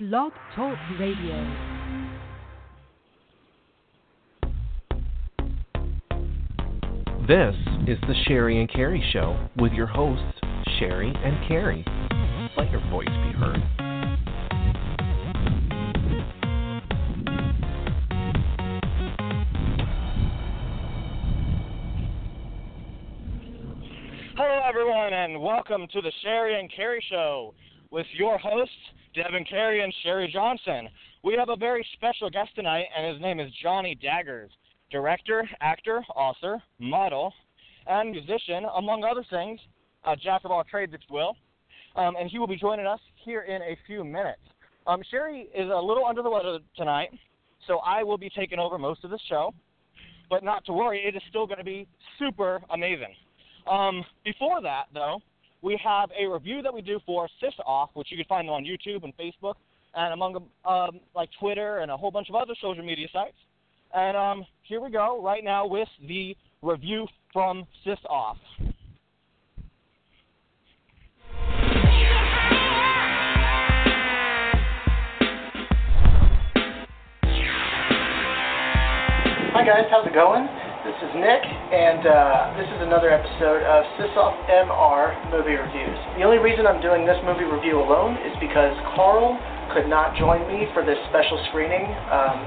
Blog Talk Radio. This is the Sherri and Carey Show with your hosts, Sherri and Carey. Let your voice be heard. Hello, everyone, and welcome to the Sherri and Carey Show with your hosts, Devin Carey and Sherri Johnson. We have a very special guest tonight, and his name is Johnny Daggers, director, actor, author, model, and musician, among other things, a jack of all trades, if you will. Um, and he will be joining us here in a few minutes. Um, Sherri is a little under the weather tonight, so I will be taking over most of the show. But not to worry, it is still going to be super amazing. Um, before that, though, we have a review that we do for Sis Off, which you can find on YouTube and Facebook, and among um, like Twitter and a whole bunch of other social media sites. And um, here we go right now with the review from Sis Off. Hi guys, how's it going? This is Nick, and uh, this is another episode of Sysoff MR Movie Reviews. The only reason I'm doing this movie review alone is because Carl could not join me for this special screening. Um,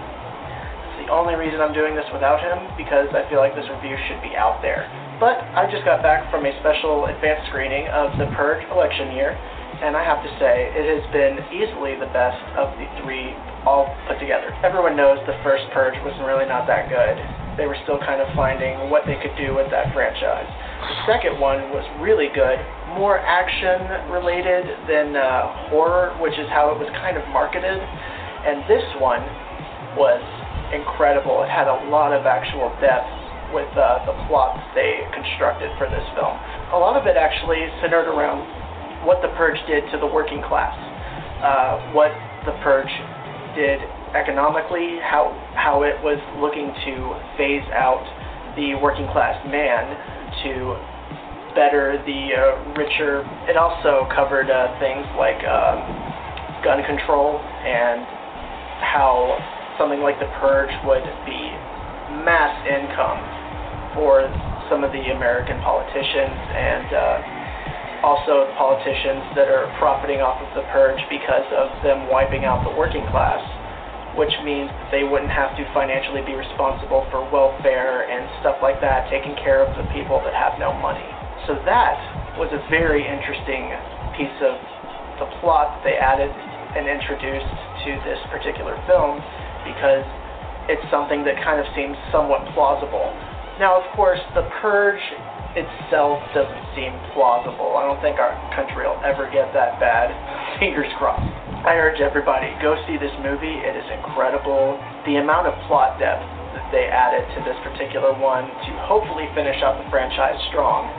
it's the only reason I'm doing this without him, because I feel like this review should be out there. But I just got back from a special advanced screening of The Purge election year, and I have to say, it has been easily the best of the three all put together. Everyone knows the first Purge was really not that good. They were still kind of finding what they could do with that franchise. The second one was really good, more action related than uh, horror, which is how it was kind of marketed. And this one was incredible. It had a lot of actual depth with uh, the plots they constructed for this film. A lot of it actually centered around what the Purge did to the working class, uh, what the Purge did economically, how how it was looking to phase out the working class man to better the uh, richer. It also covered uh, things like um, gun control and how something like the purge would be mass income for some of the American politicians and uh, also politicians that are profiting off of the purge because of them wiping out the working class, which means they wouldn't have to financially be responsible for welfare and stuff like that, taking care of the people that have no money. So that was a very interesting piece of the plot that they added and introduced to this particular film because it's something that kind of seems somewhat plausible. Now, of course, the purge itself doesn't seem plausible. I don't think our country will ever get that bad. Fingers crossed. I urge everybody, go see this movie. It is incredible. The amount of plot depth that they added to this particular one to hopefully finish out the franchise strong,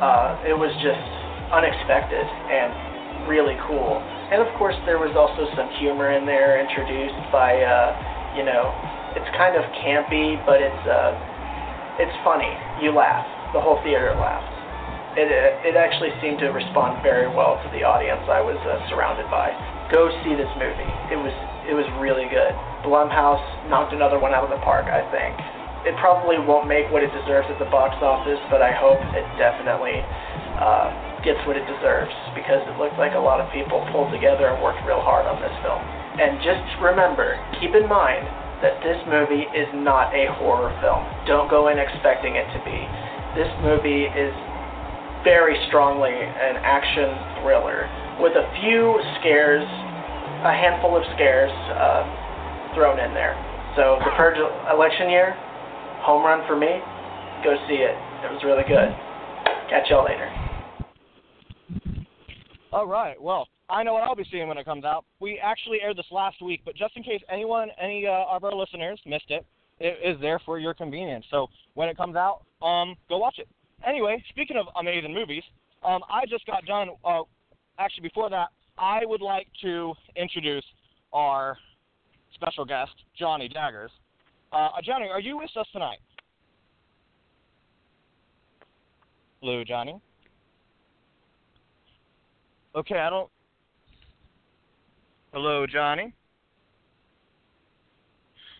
uh, it was just unexpected and really cool. And of course, there was also some humor in there introduced by, uh, you know, it's kind of campy, but it's uh, it's funny. You laugh the whole theater laughed. It, it actually seemed to respond very well to the audience I was uh, surrounded by. Go see this movie. It was it was really good. Blumhouse knocked another one out of the park, I think. It probably won't make what it deserves at the box office, but I hope it definitely uh, gets what it deserves because it looked like a lot of people pulled together and worked real hard on this film. And just remember, keep in mind that this movie is not a horror film. Don't go in expecting it to be this movie is very strongly an action thriller with a few scares, a handful of scares uh, thrown in there. So the Purge election year, home run for me. Go see it. It was really good. Catch y'all later. All right. Well, I know what I'll be seeing when it comes out. We actually aired this last week, but just in case anyone, any uh, of our listeners missed it, it is there for your convenience. So when it comes out, um, go watch it. Anyway, speaking of amazing movies, um, I just got done. Uh, actually, before that, I would like to introduce our special guest, Johnny Daggers. Uh, Johnny, are you with us tonight? Hello, Johnny. Okay, I don't. Hello, Johnny.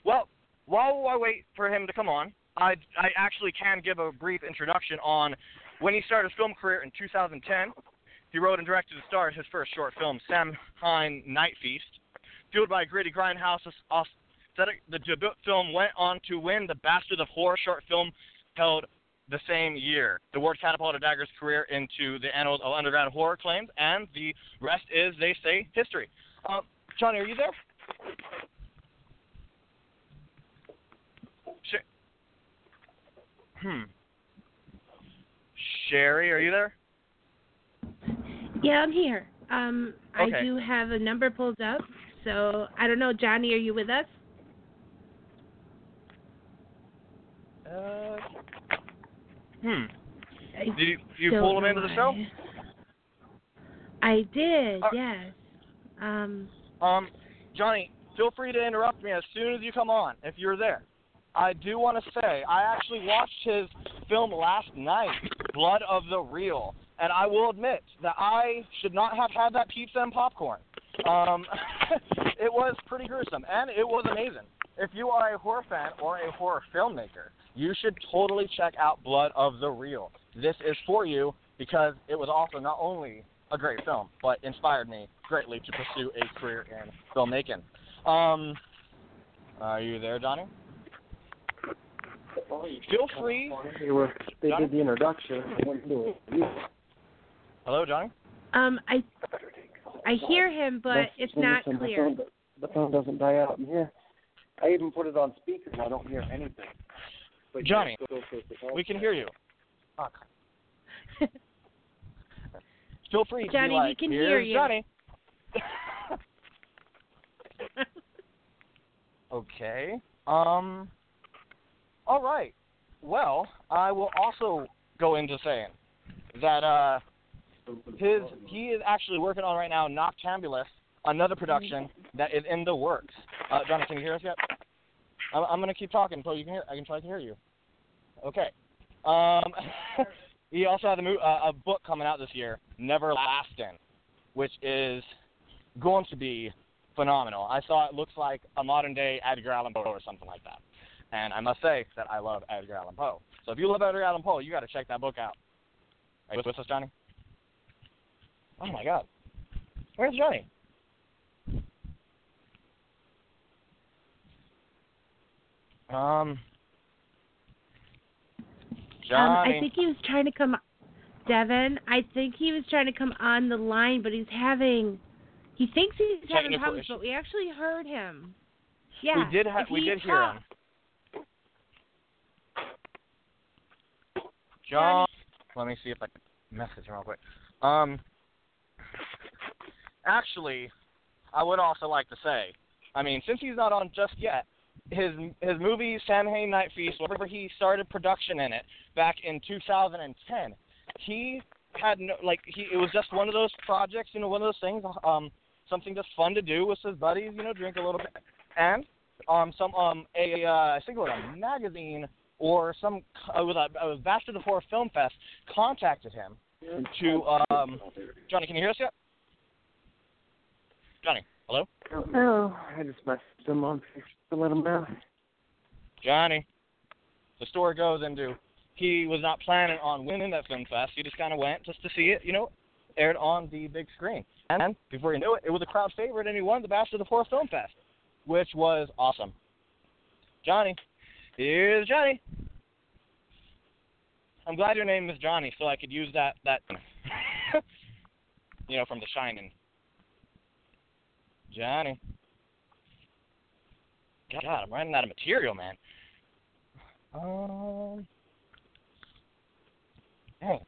Well, while I wait for him to come on, I I actually can give a brief introduction on when he started his film career in 2010. He wrote and directed and starred his first short film, Sam Samhain Night Feast. Fueled by gritty grindhouse aesthetic, the debut film went on to win the Bastard of Horror short film held the same year. The award catapulted Dagger's career into the annals of underground horror claims, and the rest is, they say, history. Um, Johnny, are you there? Hmm. Sherri, are you there? Yeah, I'm here. Um, Okay. I do have a number pulled up, so I don't know, Johnny, are you with us? Uh, hmm. I Did you, you pull him into the show? I did, Uh, yes. Um, Um, Johnny, feel free to interrupt me as soon as you come on, if you're there. I do want to say, I actually watched his film last night, Blood of the Reel, and I will admit that I should not have had that pizza and popcorn. Um, it was pretty gruesome, and it was amazing. If you are a horror fan or a horror filmmaker, you should totally check out Blood of the Reel. This is for you because it was also not only a great film, but inspired me greatly to pursue a career in filmmaking. Um, are you there, Johnny? Feel free. They were they Johnny? did the introduction. I went to it. Hello, Johnny. um, I I hear him, but That's- it's not send the clear. phone, The phone doesn't die out in here. I even put it on speaker and I don't hear anything. But Johnny, you still take the phone. We can hear you. Fuck. Feel free to Johnny, be we like, can hear you." Johnny. okay. Um. All right. Well, I will also go into saying that uh, his he is actually working on right now Noctambulous, another production that is in the works. Uh, Johnny, can you hear us yet? I'm, I'm gonna keep talking until you can hear. I can try to hear you. Okay. Um, he also has a, mo- uh, a book coming out this year, Neverlasting, which is going to be phenomenal. I saw it looks like a modern day Edgar Allan Poe or something like that. And I must say that I love Edgar Allan Poe. So if you love Edgar Allan Poe, you got to check that book out. Are you with us, Johnny? Oh my God, where's Johnny? Um, Um, Johnny. I think he was trying to come, Devin. I think he was trying to come on the line, but he's having, he thinks he's having problems, issues. but we actually heard him. Yeah, we did ha- we he did hear him. John, let me see if I can message him real quick. Um, actually, I would also like to say, I mean, since he's not on just yet, his his movie Samhain Night Feast, whenever he started production in it back in 2010, he had no like he it was just one of those projects, you know, one of those things, um, something just fun to do with his buddies, you know, drink a little bit, and um some um a uh, I think it was a magazine or some uh, with a, a Bastard of Horror Film Fest contacted him to um Johnny, can you hear us yet? Johnny, hello, Oh, I just messaged them on Facebook to let them know. Johnny. The story goes into he was not planning on winning that film fest. He just kind of went just to see it, you know, aired on the big screen. And before you knew it, it was a crowd favorite, and he won the Bastard of Horror Film Fest, which was awesome. Johnny, here's Johnny. I'm glad your name is Johnny, so I could use that that, you know, from The Shining. Johnny. God, I'm running out of material, man. Um. Dang.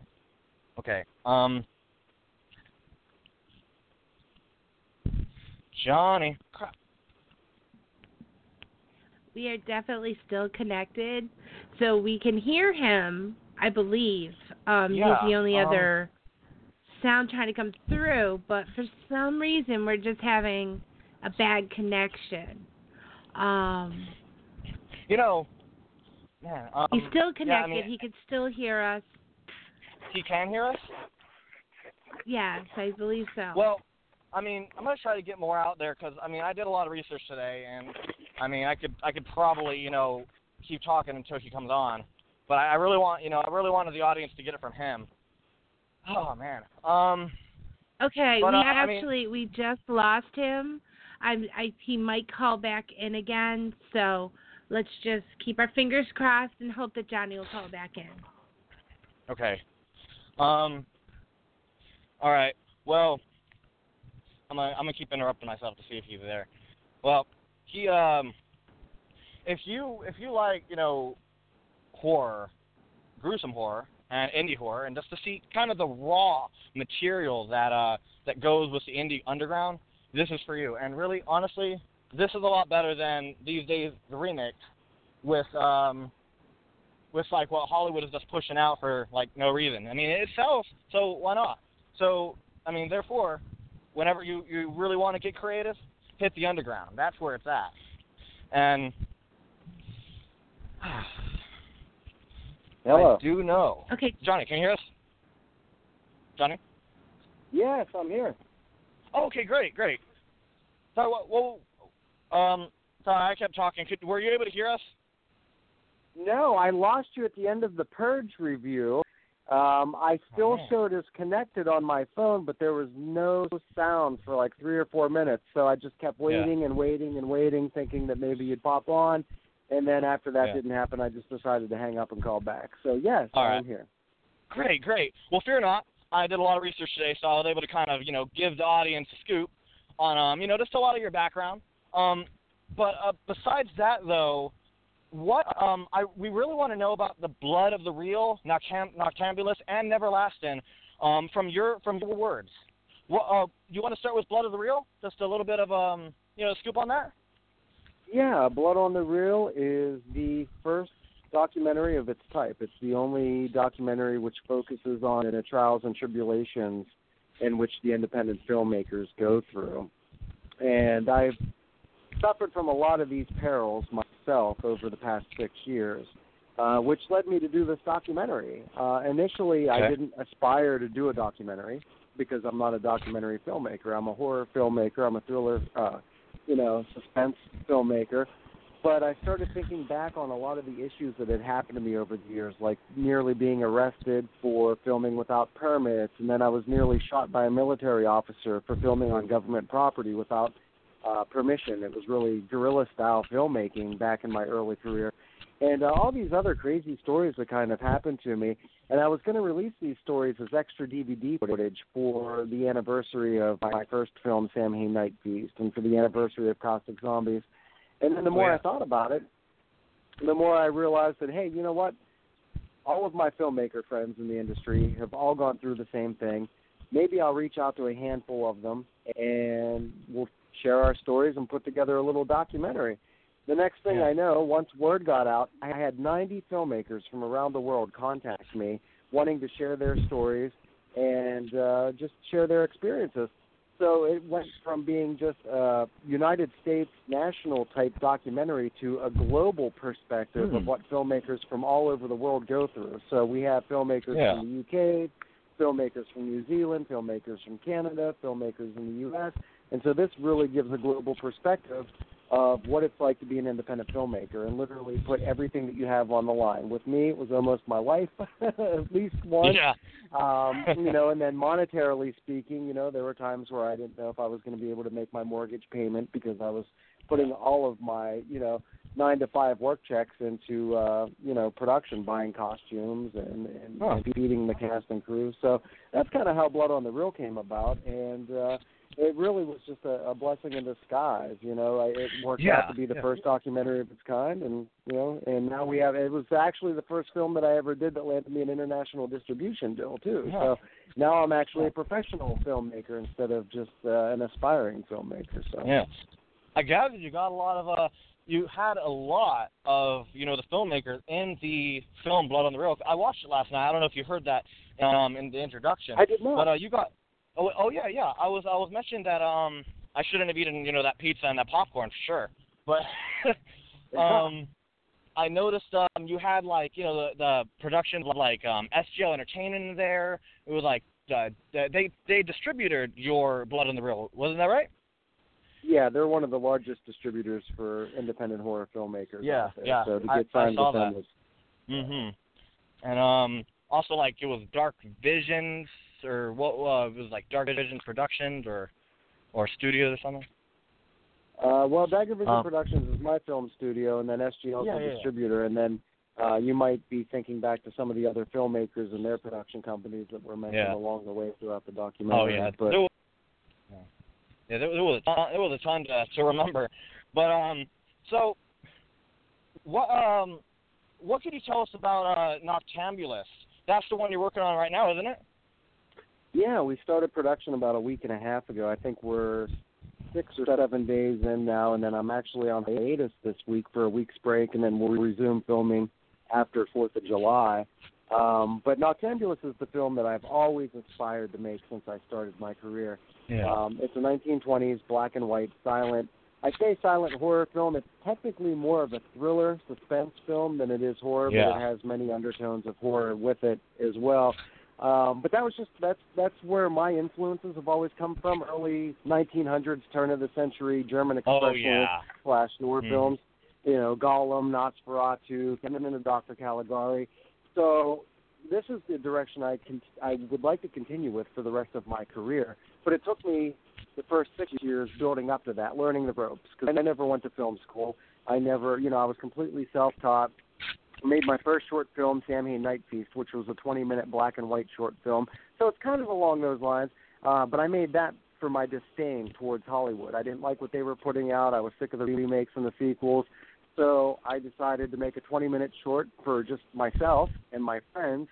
Okay. Um. Johnny. Crap. We are definitely still connected, so we can hear him. I believe. Um, Yeah, he's the only um, other sound trying to come through, but for some reason we're just having a bad connection. Um, You know, man. Um, he's still yeah, I connected. mean, he could still hear us. he can hear us. Yes, I believe so. Well, I mean, I'm gonna try to get more out there because I mean, I did a lot of research today, and I mean, I could I could probably you know keep talking until he comes on, but I, I really want you know I really wanted the audience to get it from him. Oh man. Um. Okay, But, we uh, I mean- actually we just lost him. I'm, I he might call back in again, so let's just keep our fingers crossed and hope that Johnny will call back in. Okay. Um. All right. Well, I'm gonna I'm gonna keep interrupting myself to see if he's there. Well, he um. If you if you like you know horror, gruesome horror and indie horror, and just to see kind of the raw material that uh that goes with the indie underground, this is for you. And really, honestly, this is a lot better than these days the remix with um with like what Hollywood is just pushing out for like no reason. I mean, it sells, so why not? So I mean, therefore, whenever you you really want to get creative, hit the underground. That's where it's at. And Hello. I do know. Okay, Johnny, can you hear us? Johnny? Yes, I'm here. Oh, okay, great, great. So, well, um, sorry, I kept talking. Could, were you able to hear us? No, I lost you at the end of the Purge review. Um, I still Oh, showed as connected on my phone, but there was no sound for like three or four minutes. So I just kept waiting and waiting and waiting, thinking that maybe you'd pop on. And then after that Yeah. didn't happen, I just decided to hang up and call back. So yes, All I'm right. here. Great, great. Well, fear not. I did a lot of research today, so I was able to kind of, you know, give the audience a scoop on, um, you know, just a lot of your background. Um, but uh, besides that, though, what um, I we really want to know about the Blood of the Reel Noctam- Noctambulous and Neverlasting, um, from your from your words. What, uh, you want to start with Blood of the Reel? Just a little bit of um, you know, scoop on that. Yeah, Blood on the Reel is the first documentary of its type. It's the only documentary which focuses on the trials and tribulations in which the independent filmmakers go through. And I've suffered from a lot of these perils myself over the past six years, uh, which led me to do this documentary. Uh, initially, I didn't aspire to do a documentary because I'm not a documentary filmmaker. I'm a horror filmmaker. I'm a thriller, uh, you know, suspense filmmaker. But I started thinking back on a lot of the issues that had happened to me over the years, like nearly being arrested for filming without permits, and then I was nearly shot by a military officer for filming on government property without uh, permission. It was really guerrilla style filmmaking back in my early career. And uh, all these other crazy stories that kind of happened to me. And I was going to release these stories as extra DVD footage for the anniversary of my first film, Sam Samhain Night Feast, and for the anniversary of Caustic Zombies. And then the Oh, more yeah. I thought about it, the more I realized that, hey, you know what? All of my filmmaker friends in the industry have all gone through the same thing. Maybe I'll reach out to a handful of them and we'll share our stories and put together a little documentary. The next thing Yeah. I know, once word got out, I had 90 filmmakers from around the world contact me wanting to share their stories and uh, just share their experiences. So it went from being just a United States national type documentary to a global perspective Hmm. of what filmmakers from all over the world go through. So we have filmmakers Yeah. from the UK, filmmakers from New Zealand, filmmakers from Canada, filmmakers in the US. And so this really gives a global perspective of what it's like to be an independent filmmaker and literally put everything that you have on the line. With me, it was almost my life, at least once Yeah. um, you know, and then monetarily speaking, you know, there were times where I didn't know if I was going to be able to make my mortgage payment because I was putting all of my, you know, nine to five work checks into, uh, you know, production, buying costumes and, and, and feeding the cast and crew. So that's kind of how Blood on the Reel came about, and uh, it really was just a, a blessing in disguise. You know, I, it worked Yeah, out to be the yeah. first documentary of its kind, and you know, and now we have. It was actually the first film that I ever did that landed me an international distribution deal too. Yeah. So now I'm actually a professional filmmaker instead of just uh, an aspiring filmmaker. So Yeah. I gathered you got a lot of uh you had a lot of, you know, the filmmakers in the film Blood on the Reel. I watched it last night. I don't know if you heard that um in the introduction. I did not. But uh you got Oh, oh yeah, yeah. I was I was mentioning that um I shouldn't have eaten, you know, that pizza and that popcorn for sure. But um I noticed um you had like, you know, the the production of like um SGL Entertainment there. It was like uh, they they distributed your Blood on the Reel, wasn't that right? Yeah, they're one of the largest distributors for independent horror filmmakers. Yeah, yeah. So to get signed saw with them that. was Mhm. And um, also like it was Dark Visions or what? Uh, it was like Dark Vision Productions or or studios or something. Uh, well, Dagger Vision Um, Productions is my film studio, and then SGL is Yeah, the yeah, yeah. distributor, and then uh, you might be thinking back to some of the other filmmakers and their production companies that were mentioned Yeah. along the way throughout the Oh documentary. yeah, but there was, yeah, yeah, there, there was a ton, there was a ton to, to remember. But um, so what um, what can you tell us about uh, Noctambulous? That's the one you're working on right now, isn't it? Yeah, we started production about a week and a half ago. I think we're six or seven days in now, and then I'm actually on hiatus this week for a week's break, and then we'll resume filming after Fourth of July. Um, but Noctambulous is the film that I've always aspired to make since I started my career. Um, it's a 1920s black and white silent. I say silent horror film. It's technically more of a thriller suspense film than it is horror, Yeah. but it has many undertones of horror with it as well. Um, but that was just that's that's where my influences have always come from. Early 1900s, turn of the century German oh expressionist yeah. slash noir Mhm. films. You know, Golem, Nosferatu, and then Dr. Caligari. So this is the direction I can I would like to continue with for the rest of my career. But it took me the first six years building up to that, learning the ropes. Because I never went to film school. I never, you know, I was completely self-taught. Made my first short film, Samhain Night Feast, which was a 20-minute black and white short film. So it's kind of along those lines. Uh, but I made that for my disdain towards Hollywood. I didn't like what they were putting out. I was sick of the remakes and the sequels. So I decided to make a 20 minute short for just myself and my friends.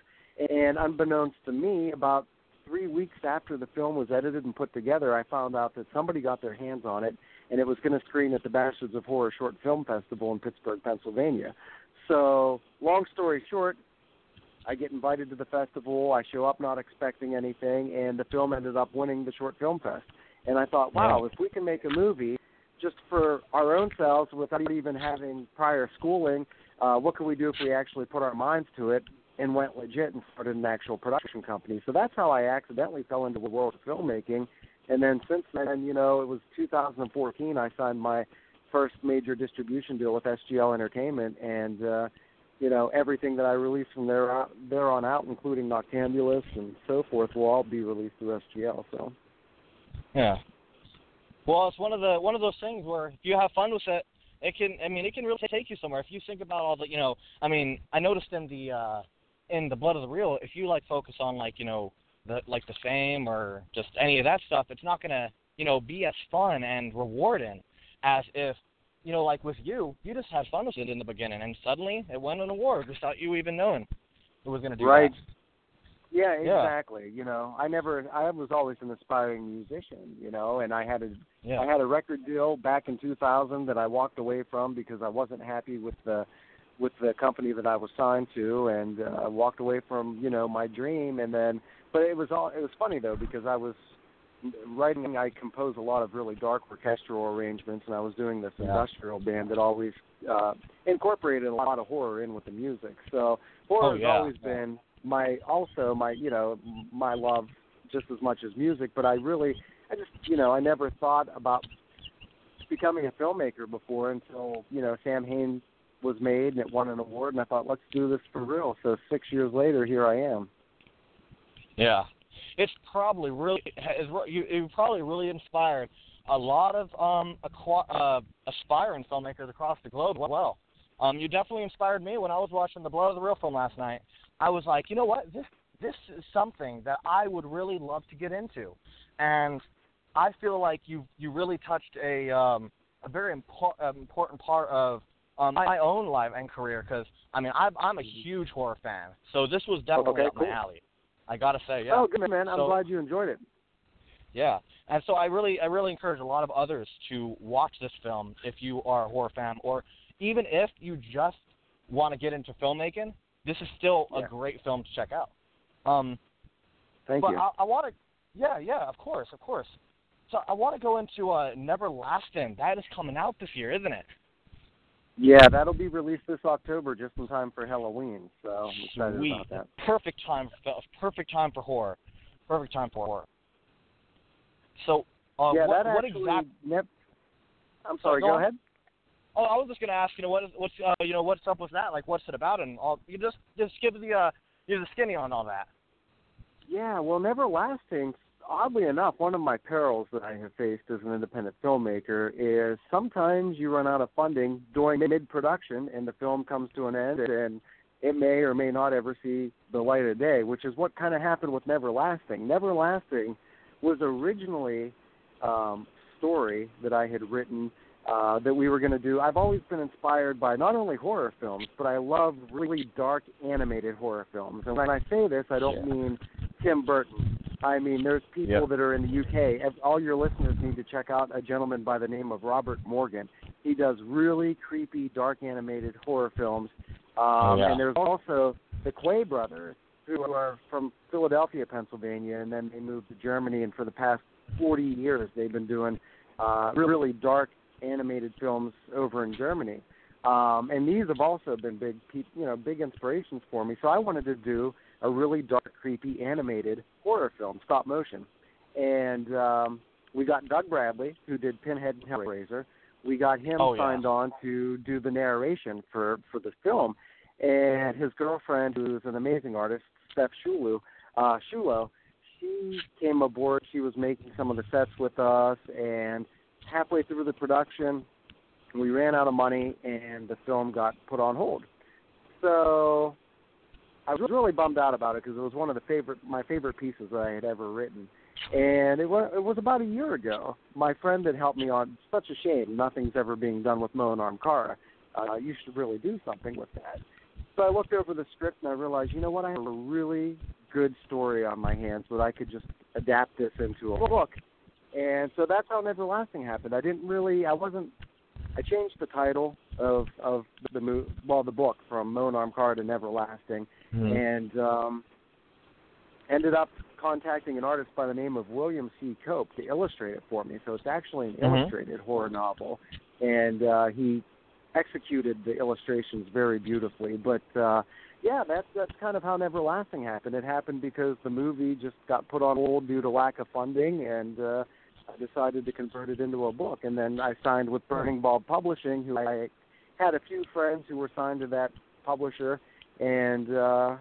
And unbeknownst to me, about three weeks after the film was edited and put together, I found out that somebody got their hands on it and it was going to screen at the Bastards of Horror Short Film Festival in Pittsburgh, Pennsylvania. So, long story short, I get invited to the festival. I show up not expecting anything, and the film ended up winning the Short Film Fest. And I thought, wow, if we can make a movie just for our own selves without even having prior schooling, uh, what can we do if we actually put our minds to it and went legit and started an actual production company? So that's how I accidentally fell into the world of filmmaking. And then since then, you know, it was 2014, I signed my first major distribution deal with SGL Entertainment, and uh, you know everything that I release from there out, there on out, including Noctambulous and so forth, will all be released through SGL. So Yeah. Well, it's one of the one of those things where if you have fun with it, it can. I mean, it can really take you somewhere. If you think about all the, you know, I mean, I noticed in the uh in the Blood of the Reel, if you like focus on like you know the like the fame or just any of that stuff, it's not gonna you know be as fun and rewarding as if you know like with you, you just had fun with it in the beginning, and suddenly it won an award without you even knowing it was gonna do Right. that. yeah, Yeah. exactly. You know, I never, I was always an aspiring musician. You know, and I had a Yeah. I had a record deal back in 2000 that I walked away from because I wasn't happy with the with the company that I was signed to, and uh, I walked away from you know my dream. And then, but it was all it was funny though because I was writing. I compose a lot of really dark orchestral arrangements, and I was doing this Yeah. industrial band that always uh, incorporated a lot of horror in with the music. So horror Oh, has yeah. always been my also my you know my love just as much as music. But I really I just you know I never thought about becoming a filmmaker before until you know Samhain was made and it won an award and I thought let's do this for real. So six years later here I am. Yeah, it's probably really is you you probably really inspired a lot of um aqua, uh, aspiring filmmakers across the globe. as Well, um, you definitely inspired me when I was watching the Blood of the Reel film last night. I was like, you know what, this this is something that I would really love to get into, and I feel like you you really touched a um a very impor- uh, important part of um, my own life and career because I mean I'm I'm a huge horror fan, so this was definitely Okay, up cool. my alley. I gotta say, yeah. Oh good man, I'm So- glad you enjoyed it. Yeah, and so I really, I really encourage a lot of others to watch this film if you are a horror fan, or even if you just want to get into filmmaking. This is still Yeah. a great film to check out. Um, Thank but you. I, I want to, yeah, yeah, of course, of course. So I want to go into uh, Neverlasting. That is coming out this year, isn't it? Yeah, that'll be released this October just in time for Halloween. So I'm excited Sweet. about that. Perfect time, for, perfect time for horror. perfect time for horror. So, uh, yeah, what, that what actually. exact? Nev- I'm Sorry, go Go ahead. Oh, I was just gonna ask, you know, what is, what's, uh, you know, what's up with that? Like, what's it about? And all, you just, just give the, uh, you the skinny on all that. Yeah, well, Neverlasting, oddly enough, one of my perils that I have faced as an independent filmmaker is sometimes you run out of funding during mid production and the film comes to an end and it may or may not ever see the light of day, which is what kind of happened with Neverlasting. Neverlasting was originally um, story that I had written uh, that we were going to do. I've always been inspired by not only horror films, but I love really dark animated horror films. And when I say this, I don't Yeah. mean Tim Burton. I mean, there's people Yep. that are in the UK. All your listeners need to check out a gentleman by the name of Robert Morgan. He does really creepy, dark animated horror films. Um, Oh, yeah. And there's also the Quay brothers, who are from Philadelphia, Pennsylvania, and then they moved to Germany. And for the past 40 years, they've been doing uh, really dark animated films over in Germany. Um, and these have also been big, you know, big inspirations for me. So I wanted to do a really dark, creepy animated horror film, stop motion. And um, we got Doug Bradley, who did Pinhead and Hellraiser. We got him Oh, yeah. signed on to do the narration for for the film, and his girlfriend, who's an amazing artist, Steph Shulu, uh, Shulo, she came aboard. She was making some of the sets with us, and halfway through the production, we ran out of money, and the film got put on hold. So I was really bummed out about it because it was one of the favorite my favorite pieces that I had ever written. And it was it was about a year ago. My friend had helped me on. Such a shame. Nothing's ever being done with Moen Armkara. Uh, you should really do something with that. So I looked over the script and I realized, you know what? I have a really good story on my hands, but I could just adapt this into a book. And so that's how Neverlasting happened. I didn't really. I wasn't. I changed the title of of the mo- well the book from Moen Armkara to Neverlasting and um, ended up contacting an artist by the name of William C. Cope to illustrate it for me. So it's actually an Mhm. illustrated horror novel, and uh, he executed the illustrations very beautifully. But uh, yeah, that's that's kind of how Neverlasting happened. It happened because the movie just got put on hold due to lack of funding, and uh, I decided to convert it into a book. And then I signed with Burning Bulb Publishing, who I had a few friends who were signed to that publisher, and uh,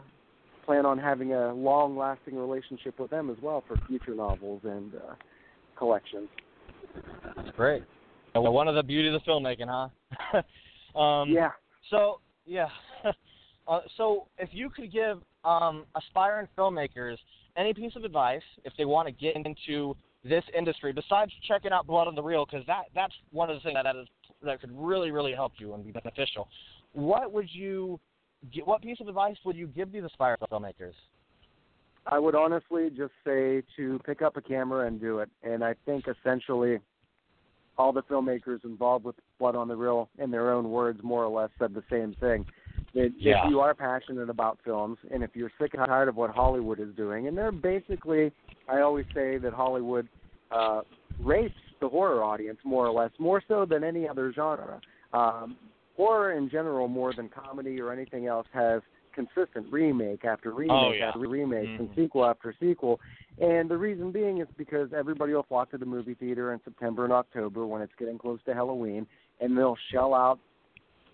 plan on having a long-lasting relationship with them as well for future novels and uh, collections. That's great. Well, one of the beauties of the filmmaking, huh? um, yeah. So yeah. uh, so if you could give um, aspiring filmmakers any piece of advice if they want to get into this industry, besides checking out Blood on the Reel, because that that's one of the things that that is that could really really help you and be beneficial. What would you what piece of advice would you give these aspiring filmmakers? I would honestly just say to pick up a camera and do it. And I think essentially all the filmmakers involved with Blood on the Reel, in their own words, more or less said the same thing. That Yeah. if you are passionate about films and if you're sick and tired of what Hollywood is doing, and they're basically, I always say that Hollywood uh, rapes the horror audience more or less, more so than any other genre. Um, horror in general, more than comedy or anything else, has consistent remake after remake Oh, yeah. after remake and Mhm. sequel after sequel. And the reason being is because everybody will flock to the movie theater in September and October when it's getting close to Halloween, and they'll shell out,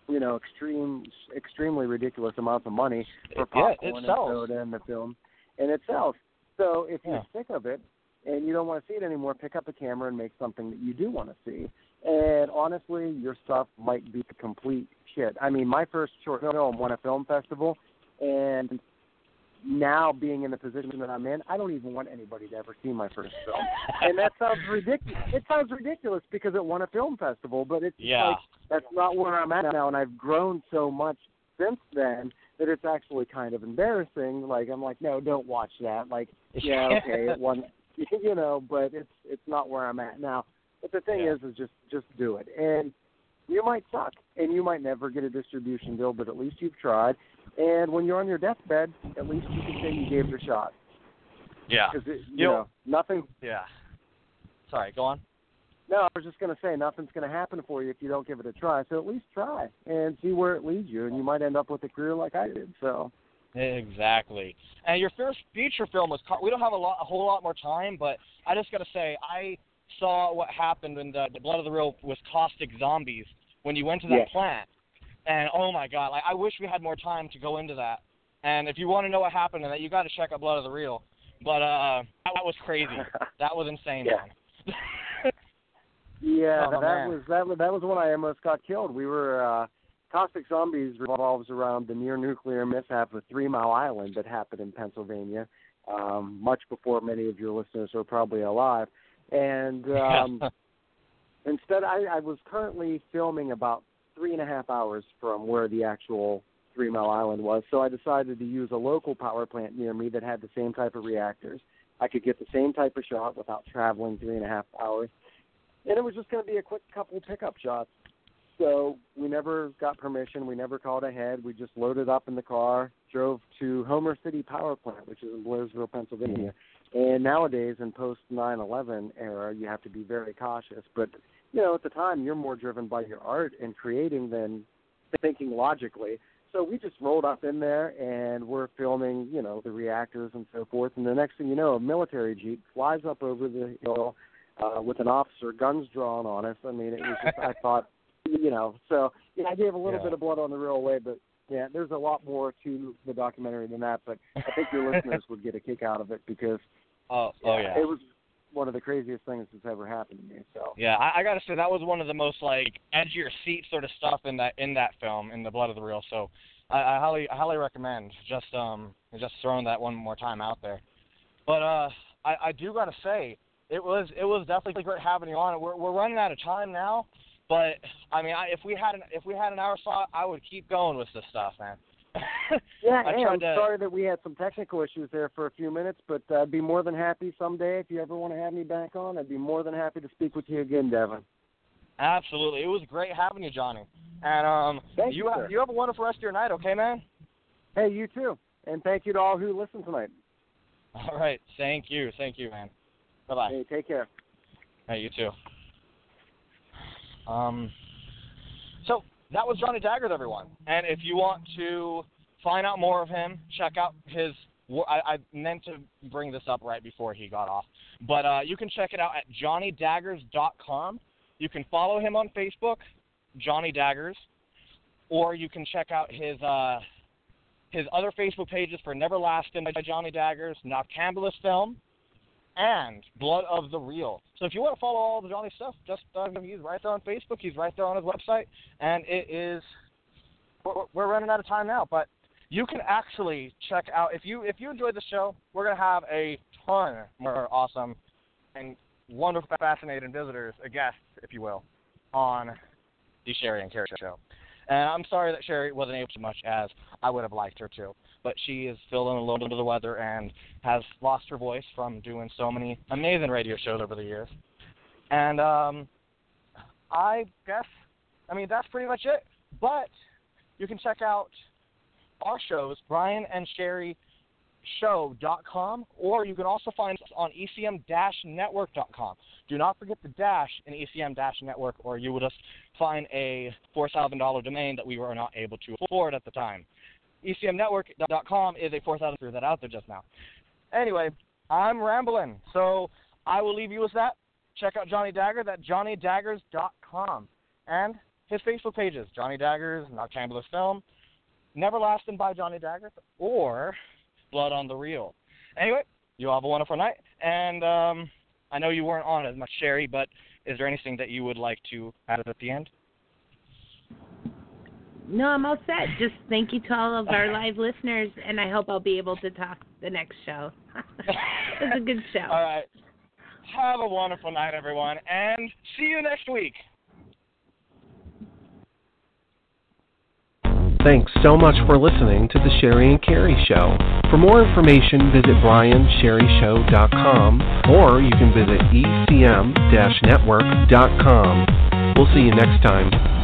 you know, extreme, extremely ridiculous amounts of money for Yeah, popcorn it and soda and the film, and it sells. So if you're Yeah. sick of it and you don't want to see it anymore, pick up a camera and make something that you do want to see. And honestly, your stuff might be complete shit. I mean, my first short film won a film festival, and now being in the position that I'm in, I don't even want anybody to ever see my first film. and that sounds ridiculous. It sounds ridiculous because it won a film festival, but it's Yeah. like that's not where I'm at now, and I've grown so much since then that it's actually kind of embarrassing. Like I'm like, no, don't watch that. Like, yeah, okay, it won, you know, but it's it's not where I'm at now. But the thing Yeah. is, is just just do it, and you might suck, and you might never get a distribution deal, but at least you've tried. And when you're on your deathbed, at least you can say you gave it a shot. Yeah. Because you You know- know nothing. Yeah. Sorry, go on. No, I was just going to say nothing's going to happen for you if you don't give it a try. So at least try and see where it leads you, and you might end up with a career like I did. So Exactly. And your first feature film was. We don't have a lot, a whole lot more time, but I just got to say, I saw what happened in the, the Blood of the Reel with caustic zombies when you went to that Yeah. plant, and oh my God, like I wish we had more time to go into that. And if you want to know what happened in that, you got to check out Blood of the Reel. But uh, that was crazy. that was insane, Yeah. man. Yeah, Oh, that man. was that was that was when I almost got killed. We were uh Caustic Zombies revolves around the near nuclear mishap of Three Mile Island that happened in Pennsylvania, um, much before many of your listeners are probably alive. And um instead I, I was currently filming about three and a half hours from where the actual Three Mile Island was, so I decided to use a local power plant near me that had the same type of reactors. I could get the same type of shot without traveling three and a half hours and it was just going to be a quick couple pickup shots. So we never got permission. We never called ahead. We just loaded up in the car, drove to Homer City Power Plant, which is in Blairsville, Pennsylvania. And nowadays, in post 9/11 era, you have to be very cautious. But you know, at the time, you're more driven by your art and creating than thinking logically. So we just rolled up in there and we're filming, you know, the reactors and so forth. And the next thing you know, a military jeep flies up over the hill uh, with an officer, guns drawn on us. I mean, it was just, I thought, you know, so yeah, I gave a little Yeah. bit of Blood on the Reel way, but yeah, there's a lot more to the documentary than that. But I think your listeners would get a kick out of it because oh, oh yeah. it was one of the craziest things that's ever happened to me. So Yeah, I, I gotta say that was one of the most like edge of your seat sort of stuff in that in that film, in the Blood of the Reel. So I, I highly I highly recommend just um just throwing that one more time out there. But uh I, I do gotta say it was it was definitely great having you on. We're we're running out of time now, but I mean I, if we had an if we had an hour slot, I would keep going with this stuff, man. yeah, I hey, I'm to- sorry that we had some technical issues there for a few minutes, but uh, I'd be more than happy someday if you ever want to have me back on. I'd be more than happy to speak with you again, Devin. Absolutely, it was great having you, Johnny. And um, Thank you you, have you have a wonderful rest of your night, okay, man? Hey, you too, and thank you to all who listened tonight. All right, thank you, thank you, man. Bye bye. Hey, take care. Hey, you too. Um, so that was Johnny Daggers, everyone. And if you want to find out more of him, check out his. I, I meant to bring this up right before he got off, but uh, you can check it out at johnnydaggers.com. You can follow him on Facebook, Johnny Daggers, or you can check out his uh, his other Facebook pages for Neverlasting by Johnny Daggers, Noctambulous Film, and Blood of the Reel. So if you want to follow all the Johnny stuff, just uh, he's right there on Facebook. He's right there on his website, and it is. We're, we're running out of time now, but you can actually check out if you if you enjoyed the show. We're gonna have a ton more awesome and wonderful, fascinating visitors, guests, if you will, on the Sherri and Carey show. And I'm sorry that Sherri wasn't able to much as I would have liked her to. But she is feeling a little bit under the weather and has lost her voice from doing so many amazing radio shows over the years. And um, I guess, I mean, that's pretty much it. But you can check out our shows, Brian and Sherry show.com or you can also find us on E ecm-network.com. Do not forget the dash in ecm-network or you will just find a $4,000 domain that we were not able to afford at the time. Ecm-network.com is a 4,000 threw that out there just now. Anyway, I'm rambling, so I will leave you with that. Check out Johnny Dagger, at johnnydaggers.com. And his Facebook pages, Johnny Daggers, Noctambulous Film, Neverlasting by Johnny Daggers, or Blood on the Reel. Anyway, you all have a wonderful night, and um, I know you weren't on as much, Sherri, but is there anything that you would like to add at the end? No, I'm all set. Just thank you to all of our live listeners, and I hope I'll be able to talk the next show. it's a good show. All right. Have a wonderful night, everyone, and see you next week. Thanks so much for listening to the Sherri and Carey Show. For more information, visit briansherryshow.com or you can visit ecm-network.com. We'll see you next time.